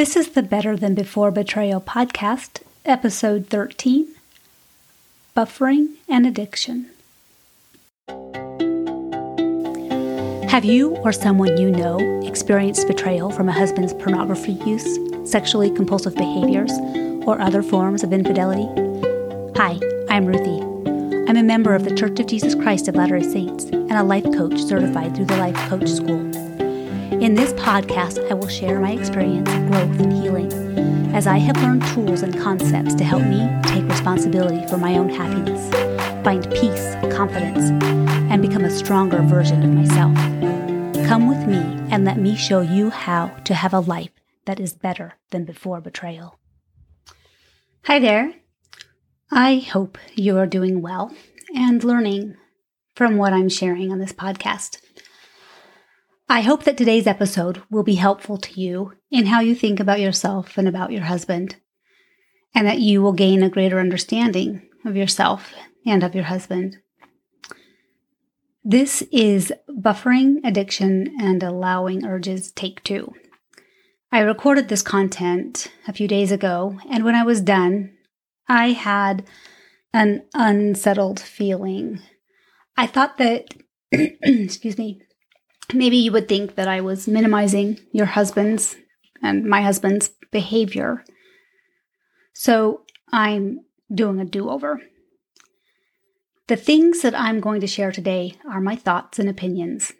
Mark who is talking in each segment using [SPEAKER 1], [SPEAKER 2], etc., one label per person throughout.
[SPEAKER 1] This is the Better Than Before Betrayal podcast, episode 13 Buffering and Addiction. Have you or someone you know experienced betrayal from a husband's pornography use, sexually compulsive behaviors, or other forms of infidelity? Hi, I'm Ruthie. I'm a member of the Church of Jesus Christ of Latter day Saints and a life coach certified through the Life Coach School. In this podcast, I will share my experience, of growth, and healing as I have learned tools and concepts to help me take responsibility for my own happiness, find peace, confidence, and become a stronger version of myself. Come with me and let me show you how to have a life that is better than before betrayal. Hi there. I hope you are doing well and learning from what I'm sharing on this podcast. I hope that today's episode will be helpful to you in how you think about yourself and about your husband, and that you will gain a greater understanding of yourself and of your husband. This is Buffering Addiction and Allowing Urges Take Two. I recorded this content a few days ago, and when I was done, I had an unsettled feeling. I thought that, excuse me, maybe you would think that I was minimizing your husband's and my husband's behavior. So I'm doing a do over. The things that I'm going to share today are my thoughts and opinions.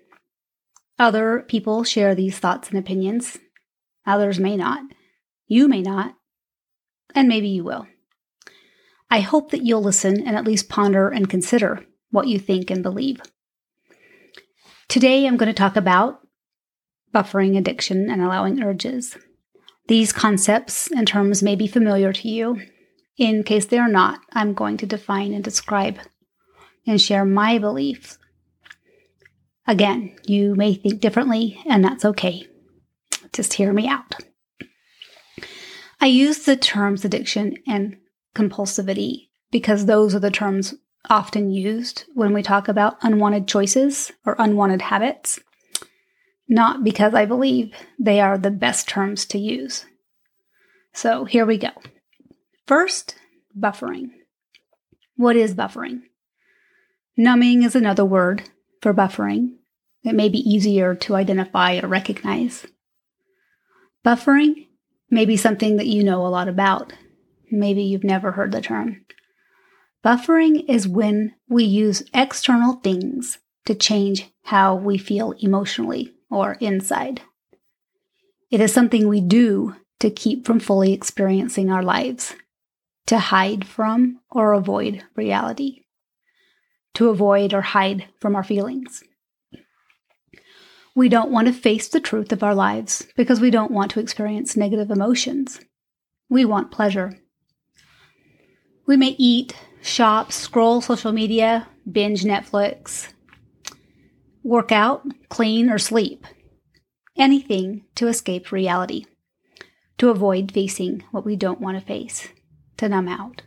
[SPEAKER 1] Other people share these thoughts and opinions. Others may not. You may not. And maybe you will. I hope that you'll listen and at least ponder and consider what you think and believe. Today, I'm going to talk about buffering addiction and allowing urges. These concepts and terms may be familiar to you. In case they are not, I'm going to define and describe and share my beliefs. Again, you may think differently, and that's okay. Just hear me out. I use the terms addiction and compulsivity because those are the terms often used when we talk about unwanted choices or unwanted habits, not because I believe they are the best terms to use. So here we go. First, buffering. What is buffering? Numbing is another word for buffering. It may be easier to identify or recognize. Buffering may be something that you know a lot about. Maybe you've never heard the term. Buffering is when we use external things to change how we feel emotionally or inside. It is something we do to keep from fully experiencing our lives, to hide from or avoid reality, to avoid or hide from our feelings. We don't want to face the truth of our lives because we don't want to experience negative emotions. We want pleasure. We may eat, shop, scroll social media, binge Netflix, work out, clean, or sleep. Anything to escape reality, to avoid facing what we don't want to face, to numb out.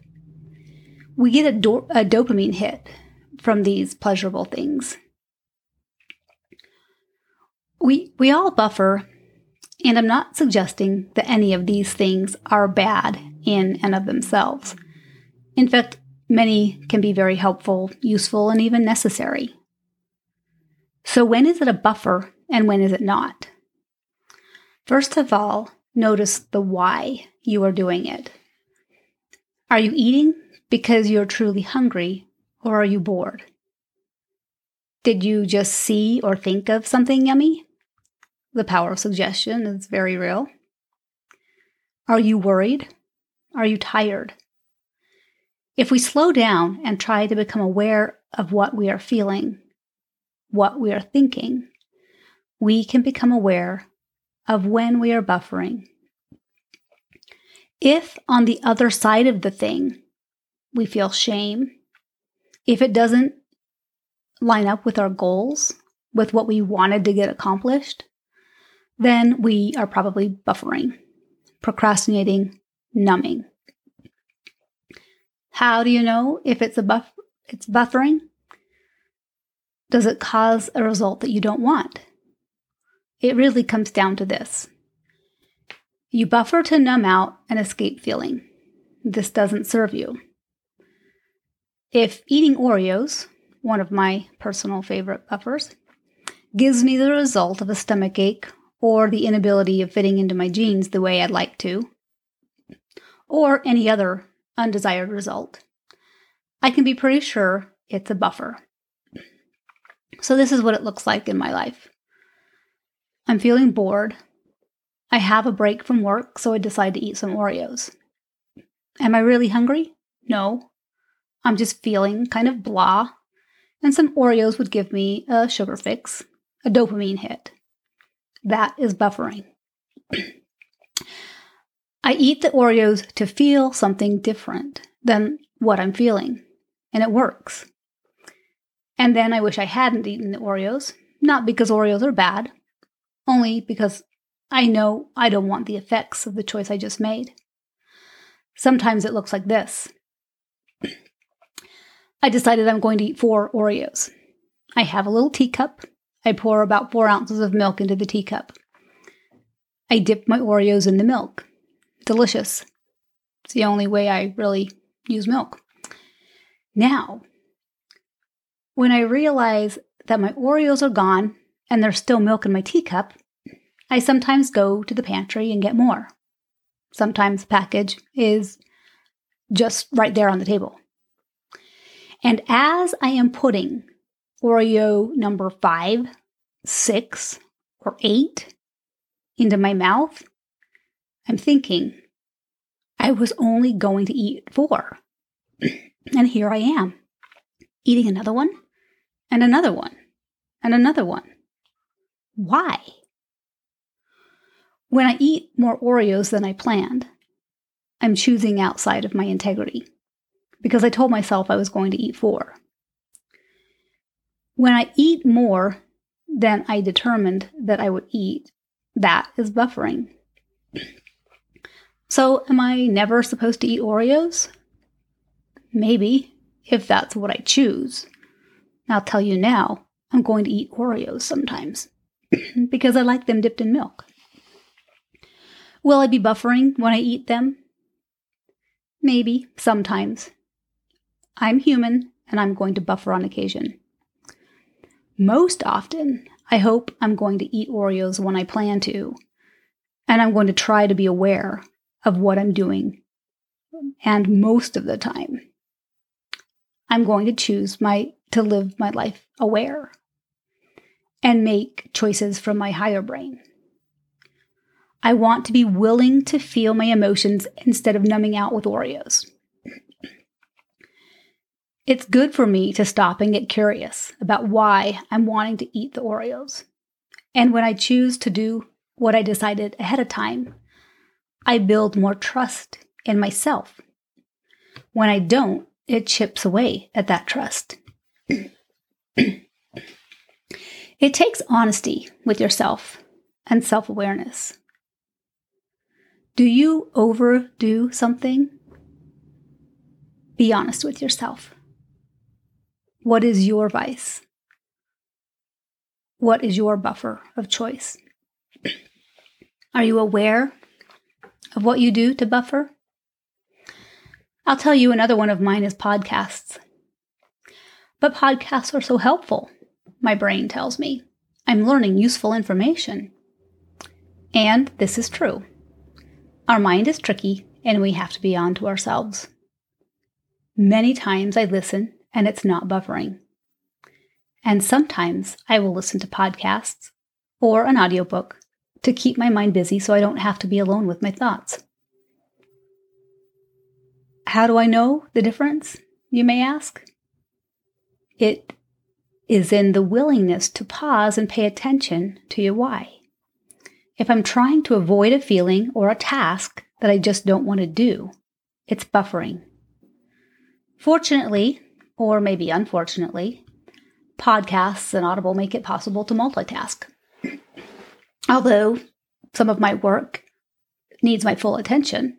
[SPEAKER 1] We get a, do- a dopamine hit from these pleasurable things. We, we all buffer, and I'm not suggesting that any of these things are bad in and of themselves. In fact, Many can be very helpful, useful, and even necessary. So, when is it a buffer and when is it not? First of all, notice the why you are doing it. Are you eating because you're truly hungry or are you bored? Did you just see or think of something yummy? The power of suggestion is very real. Are you worried? Are you tired? If we slow down and try to become aware of what we are feeling, what we are thinking, we can become aware of when we are buffering. If on the other side of the thing we feel shame, if it doesn't line up with our goals, with what we wanted to get accomplished, then we are probably buffering, procrastinating, numbing. How do you know if it's a buff it's buffering? Does it cause a result that you don't want? It really comes down to this. You buffer to numb out and escape feeling. This doesn't serve you. If eating Oreos, one of my personal favorite buffers, gives me the result of a stomach ache or the inability of fitting into my jeans the way I'd like to, or any other undesired result, I can be pretty sure it's a buffer. So, this is what it looks like in my life. I'm feeling bored I have a break from work, so I decide to eat some Oreos. Am I really hungry? No. I'm just feeling kind of blah, and some Oreos would give me a sugar fix, a dopamine hit. That is buffering. I eat the Oreos to feel something different than what I'm feeling, and it works. And then I wish I hadn't eaten the Oreos, not because Oreos are bad, only because I know I don't want the effects of the choice I just made. Sometimes it looks like this. I decided I'm going to eat four Oreos. I have a little teacup. I pour about four ounces of milk into the teacup. I dip my Oreos in the milk. Delicious. It's the only way I really use milk. Now, when I realize that my Oreos are gone and there's still milk in my teacup, I sometimes go to the pantry and get more. Sometimes the package is just right there on the table. And as I am putting Oreo number five, six, or eight into my mouth, I'm thinking, I was only going to eat four. and here I am, eating another one, and another one, and another one. Why? When I eat more Oreos than I planned, I'm choosing outside of my integrity because I told myself I was going to eat four. When I eat more than I determined that I would eat, that is buffering. So, am I never supposed to eat Oreos? Maybe, if that's what I choose. I'll tell you now, I'm going to eat Oreos sometimes because I like them dipped in milk. Will I be buffering when I eat them? Maybe, sometimes. I'm human and I'm going to buffer on occasion. Most often, I hope I'm going to eat Oreos when I plan to, and I'm going to try to be aware of what I'm doing. And most of the time, I'm going to choose my to live my life aware and make choices from my higher brain. I want to be willing to feel my emotions instead of numbing out with Oreos. It's good for me to stop and get curious about why I'm wanting to eat the Oreos. And when I choose to do what I decided ahead of time, I build more trust in myself. When I don't, it chips away at that trust. it takes honesty with yourself and self awareness. Do you overdo something? Be honest with yourself. What is your vice? What is your buffer of choice? Are you aware of what you do to buffer? I'll tell you another one of mine is podcasts. But podcasts are so helpful, my brain tells me. I'm learning useful information. And this is true. Our mind is tricky and we have to be on to ourselves. Many times I listen and it's not buffering. And sometimes I will listen to podcasts or an audiobook to keep my mind busy so I don't have to be alone with my thoughts. How do I know the difference, you may ask? It is in the willingness to pause and pay attention to your why. If I'm trying to avoid a feeling or a task that I just don't want to do, it's buffering. Fortunately, or maybe unfortunately, podcasts and Audible make it possible to multitask. Although some of my work needs my full attention,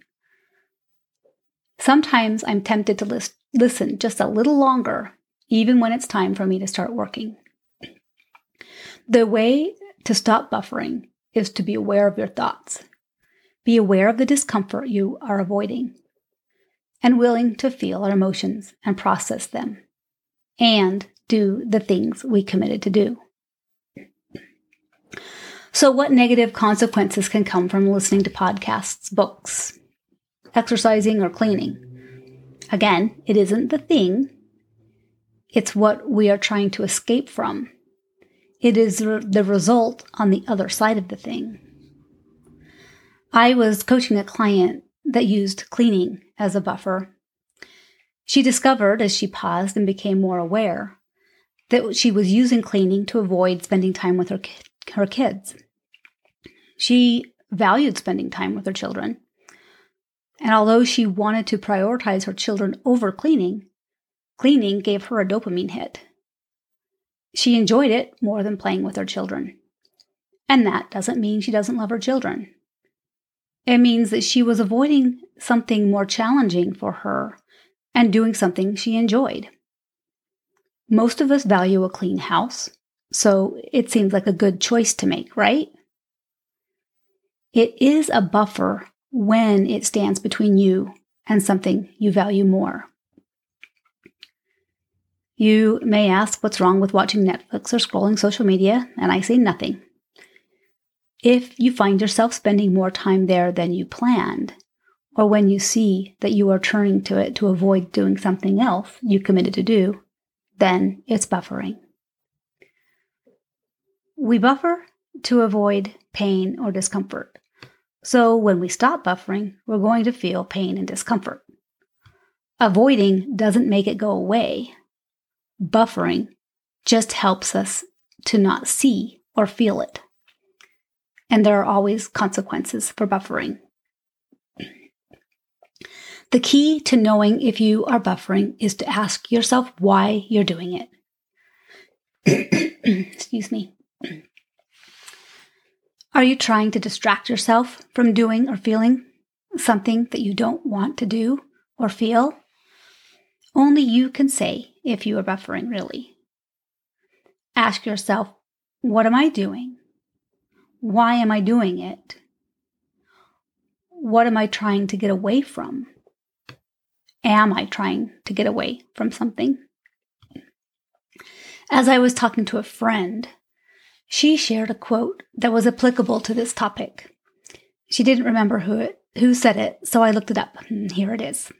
[SPEAKER 1] sometimes I'm tempted to list, listen just a little longer, even when it's time for me to start working. The way to stop buffering is to be aware of your thoughts. be aware of the discomfort you are avoiding and willing to feel our emotions and process them and do the things we committed to do. So, what negative consequences can come from listening to podcasts, books, exercising, or cleaning? Again, it isn't the thing, it's what we are trying to escape from. It is the result on the other side of the thing. I was coaching a client that used cleaning as a buffer. She discovered as she paused and became more aware that she was using cleaning to avoid spending time with her, her kids. She valued spending time with her children. And although she wanted to prioritize her children over cleaning, cleaning gave her a dopamine hit. She enjoyed it more than playing with her children. And that doesn't mean she doesn't love her children. It means that she was avoiding something more challenging for her and doing something she enjoyed. Most of us value a clean house, so it seems like a good choice to make, right? It is a buffer when it stands between you and something you value more. You may ask what's wrong with watching Netflix or scrolling social media, and I say nothing. If you find yourself spending more time there than you planned, or when you see that you are turning to it to avoid doing something else you committed to do, then it's buffering. We buffer to avoid pain or discomfort. So when we stop buffering, we're going to feel pain and discomfort. Avoiding doesn't make it go away. Buffering just helps us to not see or feel it and there are always consequences for buffering. The key to knowing if you are buffering is to ask yourself why you're doing it. Excuse me. Are you trying to distract yourself from doing or feeling something that you don't want to do or feel? Only you can say if you are buffering, really. Ask yourself, what am I doing? Why am I doing it? What am I trying to get away from? Am I trying to get away from something? As I was talking to a friend, she shared a quote that was applicable to this topic. She didn't remember who it, who said it, so I looked it up, and here it is.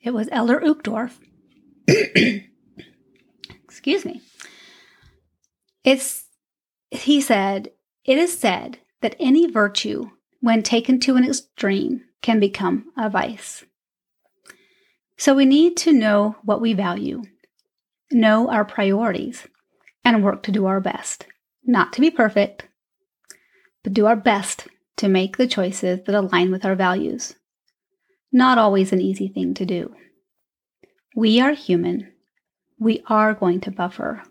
[SPEAKER 1] It was Elder Uchtdorf. Excuse me. It's he said, it is said that any virtue, when taken to an extreme, can become a vice. So we need to know what we value, know our priorities, and work to do our best. Not to be perfect, but do our best to make the choices that align with our values. Not always an easy thing to do. We are human. We are going to buffer.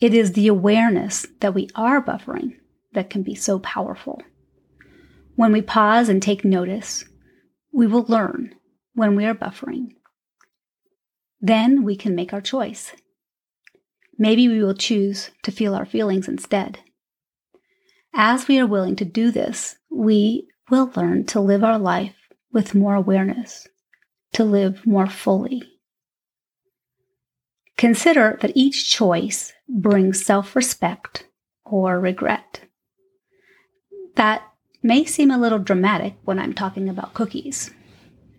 [SPEAKER 1] It is the awareness that we are buffering that can be so powerful. When we pause and take notice, we will learn when we are buffering. Then we can make our choice. Maybe we will choose to feel our feelings instead. As we are willing to do this, we will learn to live our life with more awareness, to live more fully. Consider that each choice brings self respect or regret. That may seem a little dramatic when I'm talking about cookies.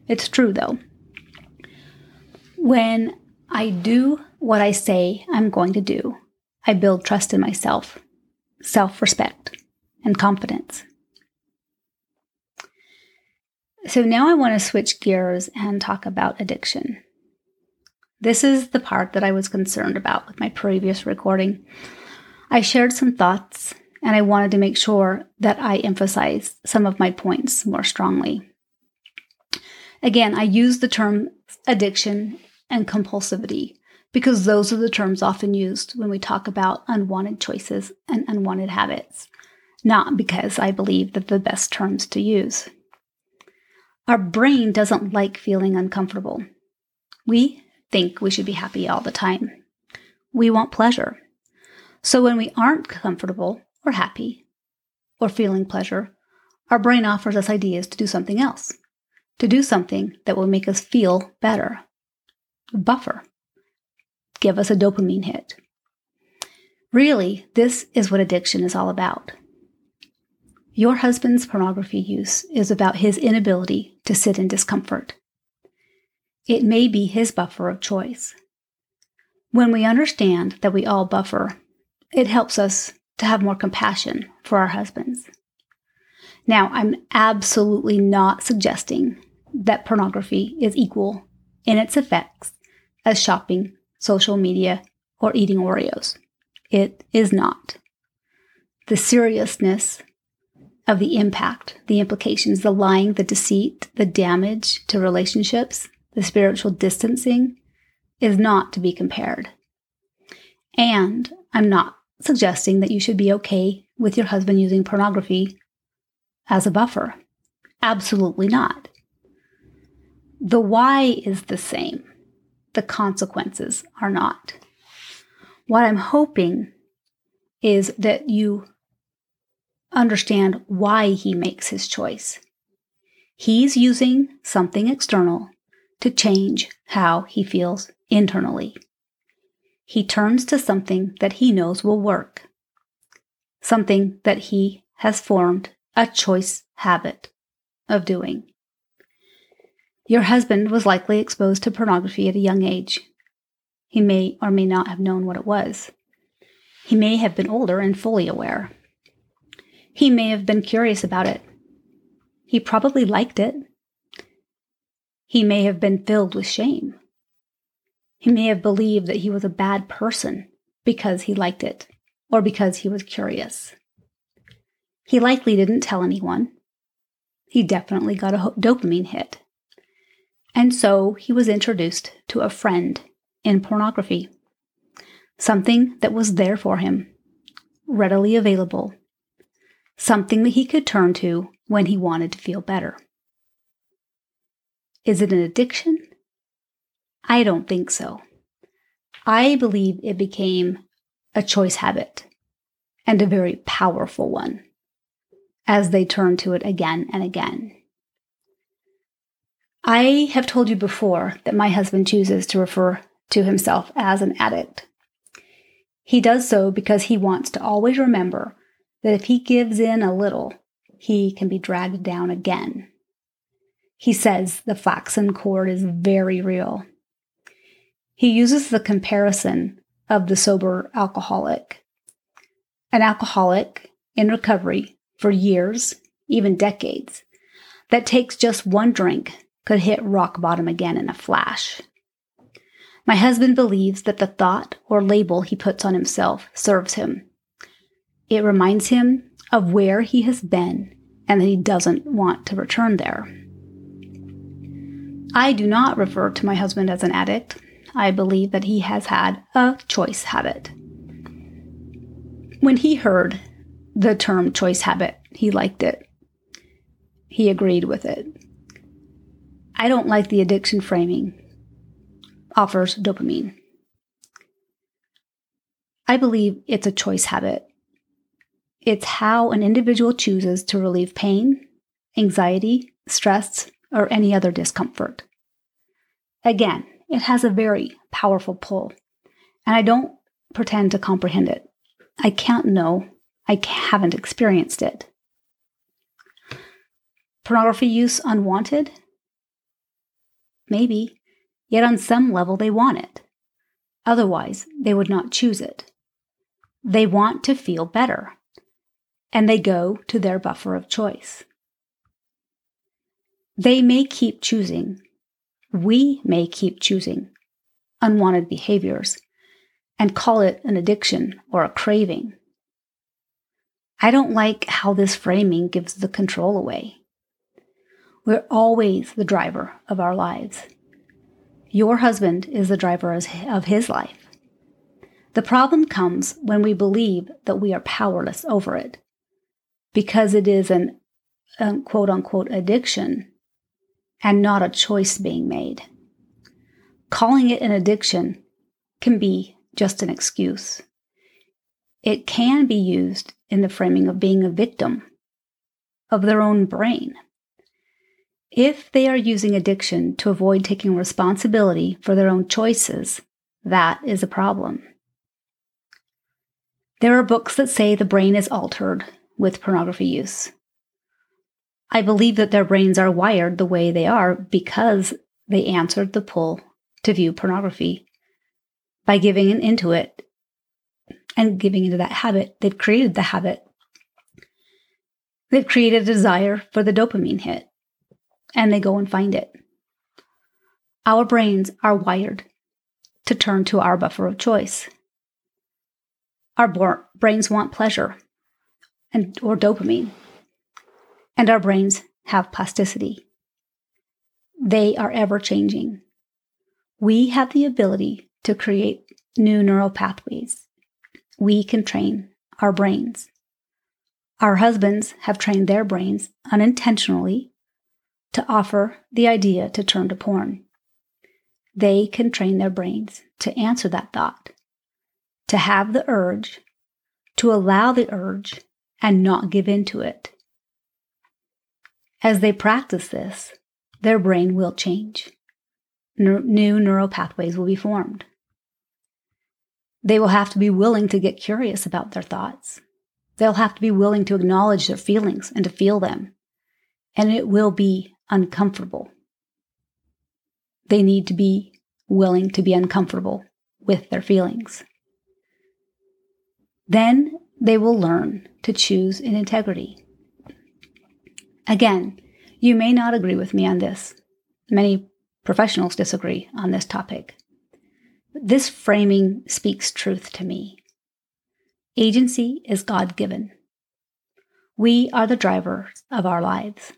[SPEAKER 1] It's true though. When I do what I say I'm going to do, I build trust in myself, self respect, and confidence. So now I want to switch gears and talk about addiction. This is the part that I was concerned about with my previous recording. I shared some thoughts and I wanted to make sure that I emphasized some of my points more strongly. Again, I use the term addiction and compulsivity because those are the terms often used when we talk about unwanted choices and unwanted habits, not because I believe that the best terms to use. Our brain doesn't like feeling uncomfortable. We think we should be happy all the time. We want pleasure. So when we aren't comfortable or happy or feeling pleasure, our brain offers us ideas to do something else, to do something that will make us feel better. Buffer. Give us a dopamine hit. Really, this is what addiction is all about. Your husband's pornography use is about his inability to sit in discomfort. It may be his buffer of choice. When we understand that we all buffer, it helps us to have more compassion for our husbands. Now, I'm absolutely not suggesting that pornography is equal in its effects as shopping, social media, or eating Oreos. It is not. The seriousness of the impact, the implications, the lying, the deceit, the damage to relationships, the spiritual distancing is not to be compared. And I'm not suggesting that you should be okay with your husband using pornography as a buffer. Absolutely not. The why is the same, the consequences are not. What I'm hoping is that you understand why he makes his choice. He's using something external to change how he feels internally. He turns to something that he knows will work, something that he has formed a choice habit of doing. Your husband was likely exposed to pornography at a young age. He may or may not have known what it was. He may have been older and fully aware. He may have been curious about it. He probably liked it. He may have been filled with shame. He may have believed that he was a bad person because he liked it or because he was curious. He likely didn't tell anyone. He definitely got a dopamine hit. And so he was introduced to a friend in pornography, something that was there for him, readily available, something that he could turn to when he wanted to feel better. Is it an addiction? I don't think so. I believe it became a choice habit and a very powerful one as they turned to it again and again. I have told you before that my husband chooses to refer to himself as an addict. He does so because he wants to always remember that if he gives in a little, he can be dragged down again. He says the flaxen cord is very real. He uses the comparison of the sober alcoholic. An alcoholic in recovery for years, even decades, that takes just one drink could hit rock bottom again in a flash. My husband believes that the thought or label he puts on himself serves him. It reminds him of where he has been and that he doesn't want to return there. I do not refer to my husband as an addict. I believe that he has had a choice habit. When he heard the term choice habit, he liked it. He agreed with it. I don't like the addiction framing offers dopamine. I believe it's a choice habit. It's how an individual chooses to relieve pain, anxiety, stress, or any other discomfort. Again, it has a very powerful pull, and I don't pretend to comprehend it. I can't know. I haven't experienced it. Pornography use unwanted? Maybe. Yet on some level, they want it. Otherwise, they would not choose it. They want to feel better, and they go to their buffer of choice. They may keep choosing. We may keep choosing unwanted behaviors and call it an addiction or a craving. I don't like how this framing gives the control away. We're always the driver of our lives. Your husband is the driver of his life. The problem comes when we believe that we are powerless over it because it is an um, quote unquote addiction and not a choice being made. Calling it an addiction can be just an excuse. It can be used in the framing of being a victim of their own brain. If they are using addiction to avoid taking responsibility for their own choices, that is a problem. There are books that say the brain is altered with pornography use. I believe that their brains are wired the way they are because they answered the pull to view pornography. By giving in into it and giving into that habit, they've created the habit. They've created a desire for the dopamine hit and they go and find it. Our brains are wired to turn to our buffer of choice. Our bo- brains want pleasure and or dopamine. And our brains have plasticity. They are ever changing. We have the ability to create new neural pathways. We can train our brains. Our husbands have trained their brains unintentionally to offer the idea to turn to porn. They can train their brains to answer that thought, to have the urge, to allow the urge and not give in to it. As they practice this, their brain will change. New neural pathways will be formed. They will have to be willing to get curious about their thoughts. They'll have to be willing to acknowledge their feelings and to feel them. And it will be uncomfortable. They need to be willing to be uncomfortable with their feelings. Then they will learn to choose in integrity. Again, you may not agree with me on this. Many professionals disagree on this topic. This framing speaks truth to me. Agency is God given. We are the drivers of our lives.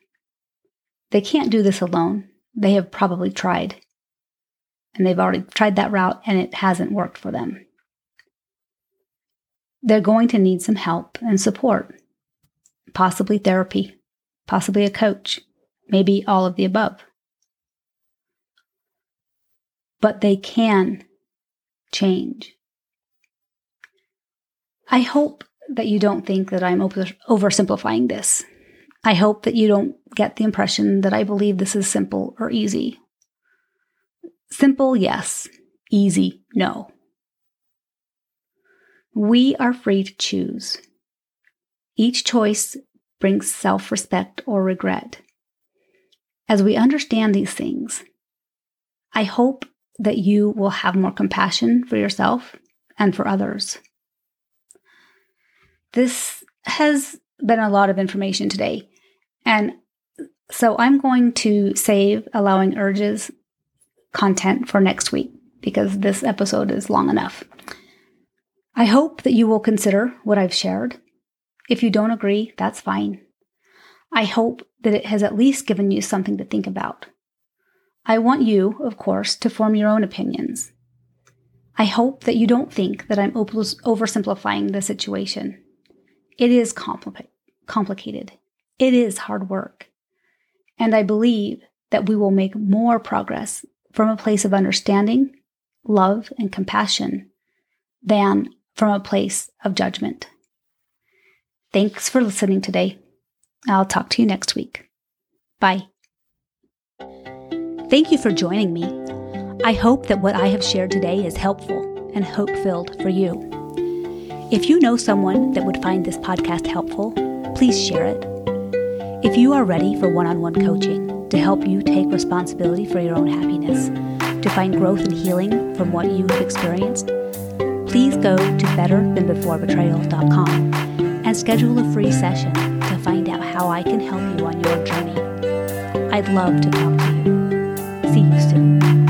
[SPEAKER 1] They can't do this alone. They have probably tried. And they've already tried that route and it hasn't worked for them. They're going to need some help and support, possibly therapy, possibly a coach, maybe all of the above. But they can change. I hope that you don't think that I'm oversimplifying this. I hope that you don't get the impression that I believe this is simple or easy. Simple, yes. Easy, no. We are free to choose. Each choice brings self respect or regret. As we understand these things, I hope that you will have more compassion for yourself and for others. This has been a lot of information today, and so I'm going to save allowing urges content for next week because this episode is long enough. I hope that you will consider what I've shared. If you don't agree, that's fine. I hope that it has at least given you something to think about. I want you, of course, to form your own opinions. I hope that you don't think that I'm oversimplifying the situation. It is compli- complicated. It is hard work. And I believe that we will make more progress from a place of understanding, love, and compassion than from a place of judgment. Thanks for listening today. I'll talk to you next week. Bye. Thank you for joining me. I hope that what I have shared today is helpful and hope filled for you. If you know someone that would find this podcast helpful, please share it. If you are ready for one on one coaching to help you take responsibility for your own happiness, to find growth and healing from what you have experienced, please go to betterthanbeforebetrayal.com and schedule a free session to find out how I can help you on your journey. I'd love to talk to you. See you soon.